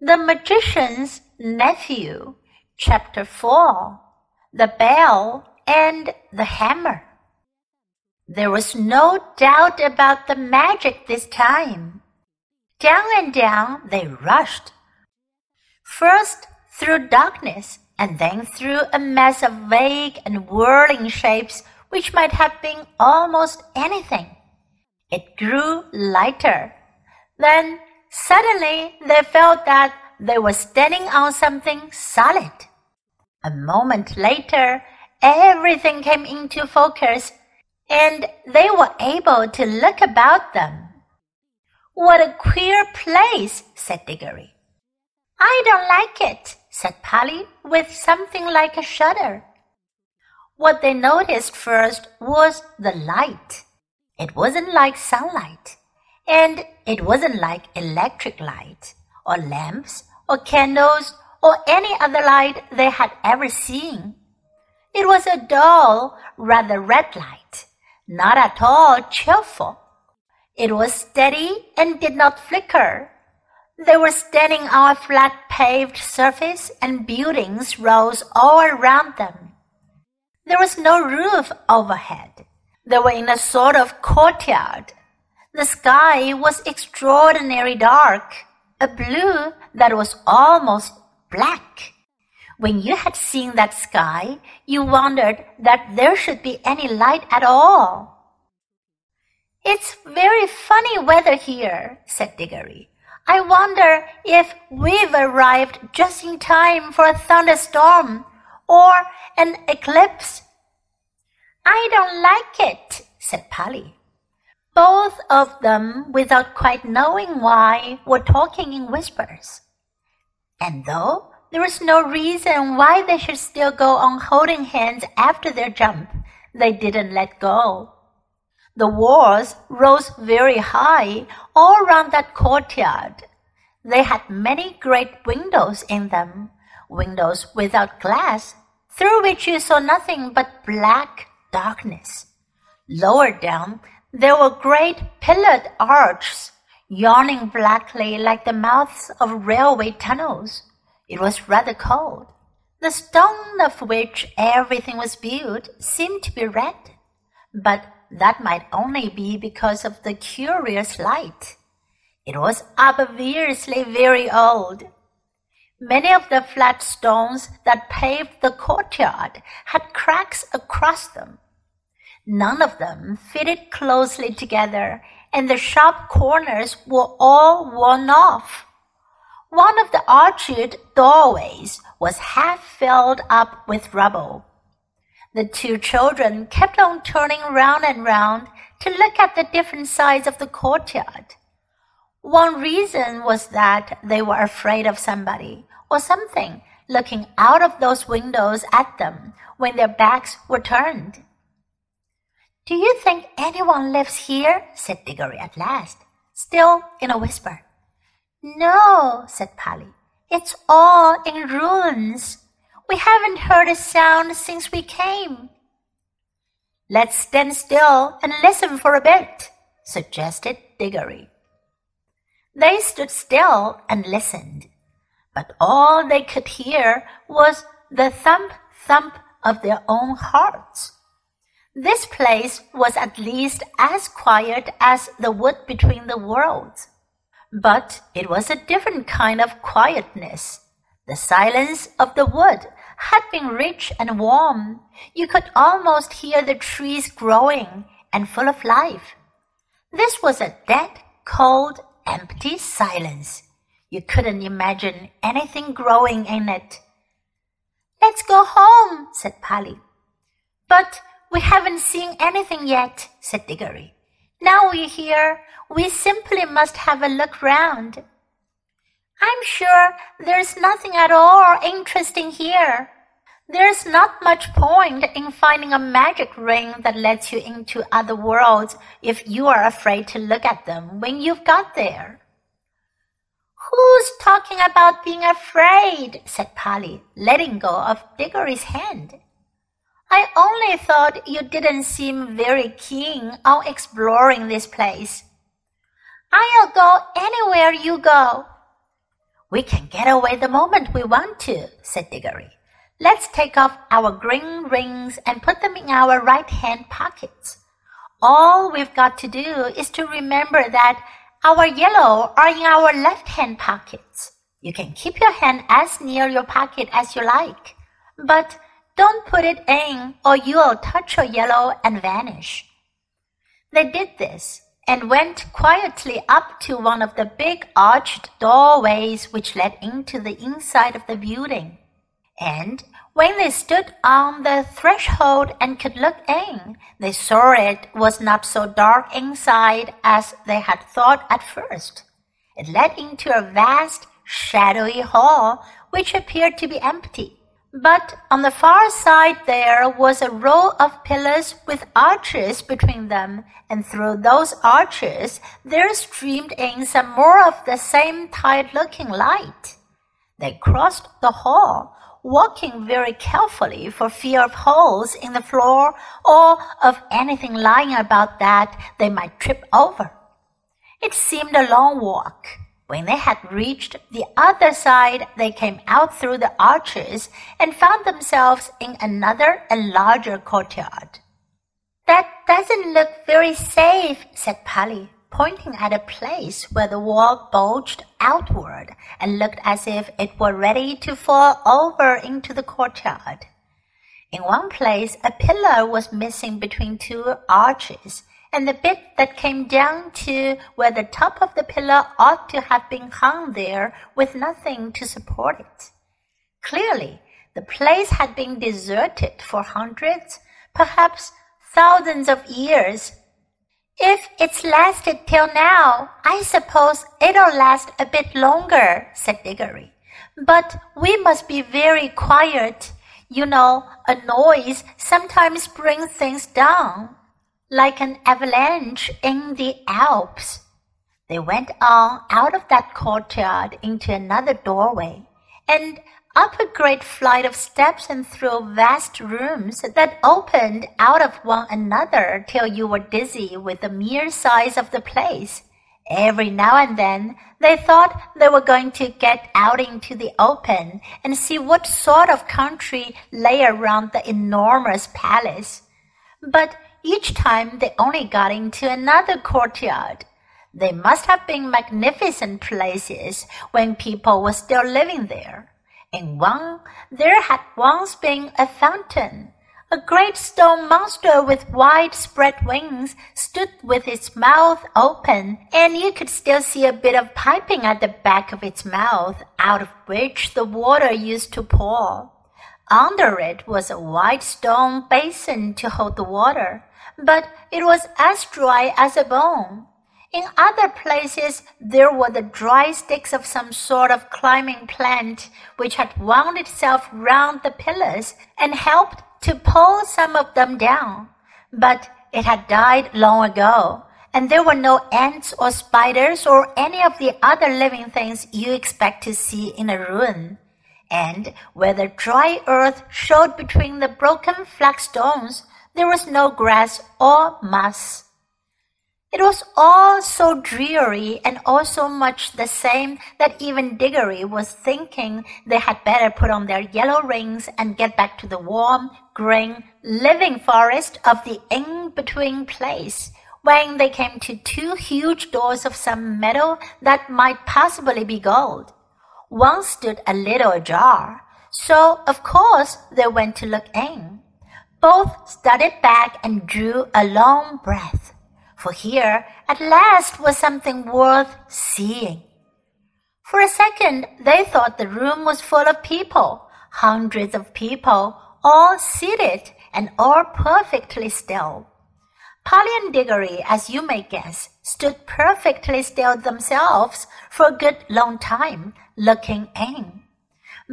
The Magician's Nephew, Chapter 4 The Bell and the Hammer. There was no doubt about the magic this time. Down and down they rushed. First through darkness, and then through a mass of vague and whirling shapes which might have been almost anything. It grew lighter. Then suddenly they felt that they were standing on something solid. A moment later, everything came into focus and they were able to look about them. What a queer place, said Diggory. I don't like it, said Polly with something like a shudder. What they noticed first was the light. It wasn't like sunlight, and it wasn't like electric light, or lamps, or candles, or any other light they had ever seen. It was a dull, rather red light, not at all cheerful. It was steady and did not flicker. They were standing on a flat paved surface and buildings rose all around them. There was no roof overhead. They were in a sort of courtyard. The sky was extraordinarily dark, a blue that was almost black. When you had seen that sky, you wondered that there should be any light at all. It's very funny weather here, said Diggory. I wonder if we've arrived just in time for a thunderstorm or an eclipse. I don't like it, said Polly. Both of them, without quite knowing why, were talking in whispers. And though there was no reason why they should still go on holding hands after their jump, they didn't let go. The walls rose very high all round that courtyard. They had many great windows in them, windows without glass, through which you saw nothing but black darkness. Lower down, there were great pillared arches, yawning blackly like the mouths of railway tunnels. It was rather cold. The stone of which everything was built seemed to be red, but that might only be because of the curious light. It was obviously very old. Many of the flat stones that paved the courtyard had cracks across them. None of them fitted closely together, and the sharp corners were all worn off. One of the arched doorways was half filled up with rubble. The two children kept on turning round and round to look at the different sides of the courtyard. One reason was that they were afraid of somebody or something looking out of those windows at them when their backs were turned. Do you think anyone lives here? said Diggory at last, still in a whisper. No, said Polly. It's all in ruins. We haven't heard a sound since we came. Let's stand still and listen for a bit, suggested Diggory. They stood still and listened, but all they could hear was the thump thump of their own hearts. This place was at least as quiet as the wood between the worlds, but it was a different kind of quietness, the silence of the wood had been rich and warm. You could almost hear the trees growing and full of life. This was a dead, cold, empty silence. You couldn't imagine anything growing in it. Let's go home, said Polly. But we haven't seen anything yet, said Diggory. Now we're here, we simply must have a look round. I'm sure there's nothing at all interesting here. There's not much point in finding a magic ring that lets you into other worlds if you are afraid to look at them when you've got there. Who's talking about being afraid? said Polly, letting go of Diggory's hand. I only thought you didn't seem very keen on exploring this place. I'll go anywhere you go, We can get away the moment we want to, said Diggory. Let's take off our green rings and put them in our right hand pockets. All we've got to do is to remember that our yellow are in our left hand pockets. You can keep your hand as near your pocket as you like, but don't put it in or you'll touch your yellow and vanish. They did this and went quietly up to one of the big arched doorways which led into the inside of the building. And when they stood on the threshold and could look in, they saw it was not so dark inside as they had thought at first. It led into a vast, shadowy hall which appeared to be empty. But on the far side there was a row of pillars with arches between them, and through those arches there streamed in some more of the same tired looking light. They crossed the hall, walking very carefully for fear of holes in the floor or of anything lying about that they might trip over. It seemed a long walk. When they had reached the other side, they came out through the arches and found themselves in another and larger courtyard. That doesn't look very safe, said Polly, pointing at a place where the wall bulged outward and looked as if it were ready to fall over into the courtyard. In one place, a pillar was missing between two arches, and the bit that came down to where the top of the pillar ought to have been hung there with nothing to support it. Clearly, the place had been deserted for hundreds, perhaps thousands of years. If it's lasted till now, I suppose it'll last a bit longer, said Diggory. But we must be very quiet. You know, a noise sometimes brings things down like an avalanche in the Alps. They went on out of that courtyard into another doorway, and up a great flight of steps and through vast rooms that opened out of one another till you were dizzy with the mere size of the place. Every now and then they thought they were going to get out into the open and see what sort of country lay around the enormous palace. But each time they only got into another courtyard. They must have been magnificent places when people were still living there. In one, there had once been a fountain. A great stone monster with wide spread wings stood with its mouth open, and you could still see a bit of piping at the back of its mouth, out of which the water used to pour. Under it was a wide stone basin to hold the water but it was as dry as a bone. In other places, there were the dry sticks of some sort of climbing plant which had wound itself round the pillars and helped to pull some of them down. But it had died long ago, and there were no ants or spiders or any of the other living things you expect to see in a ruin. And where the dry earth showed between the broken flagstones, there was no grass or moss. It was all so dreary and all so much the same that even Diggory was thinking they had better put on their yellow rings and get back to the warm, green, living forest of the in-between place when they came to two huge doors of some metal that might possibly be gold. One stood a little ajar, so of course they went to look in. Both started back and drew a long breath, for here at last was something worth seeing. For a second, they thought the room was full of people, hundreds of people, all seated and all perfectly still. Polly and Diggory, as you may guess, stood perfectly still themselves for a good long time, looking in.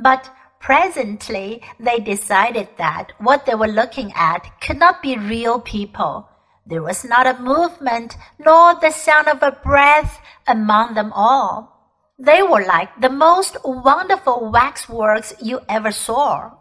But Presently, they decided that what they were looking at could not be real people. There was not a movement nor the sound of a breath among them all. They were like the most wonderful waxworks you ever saw.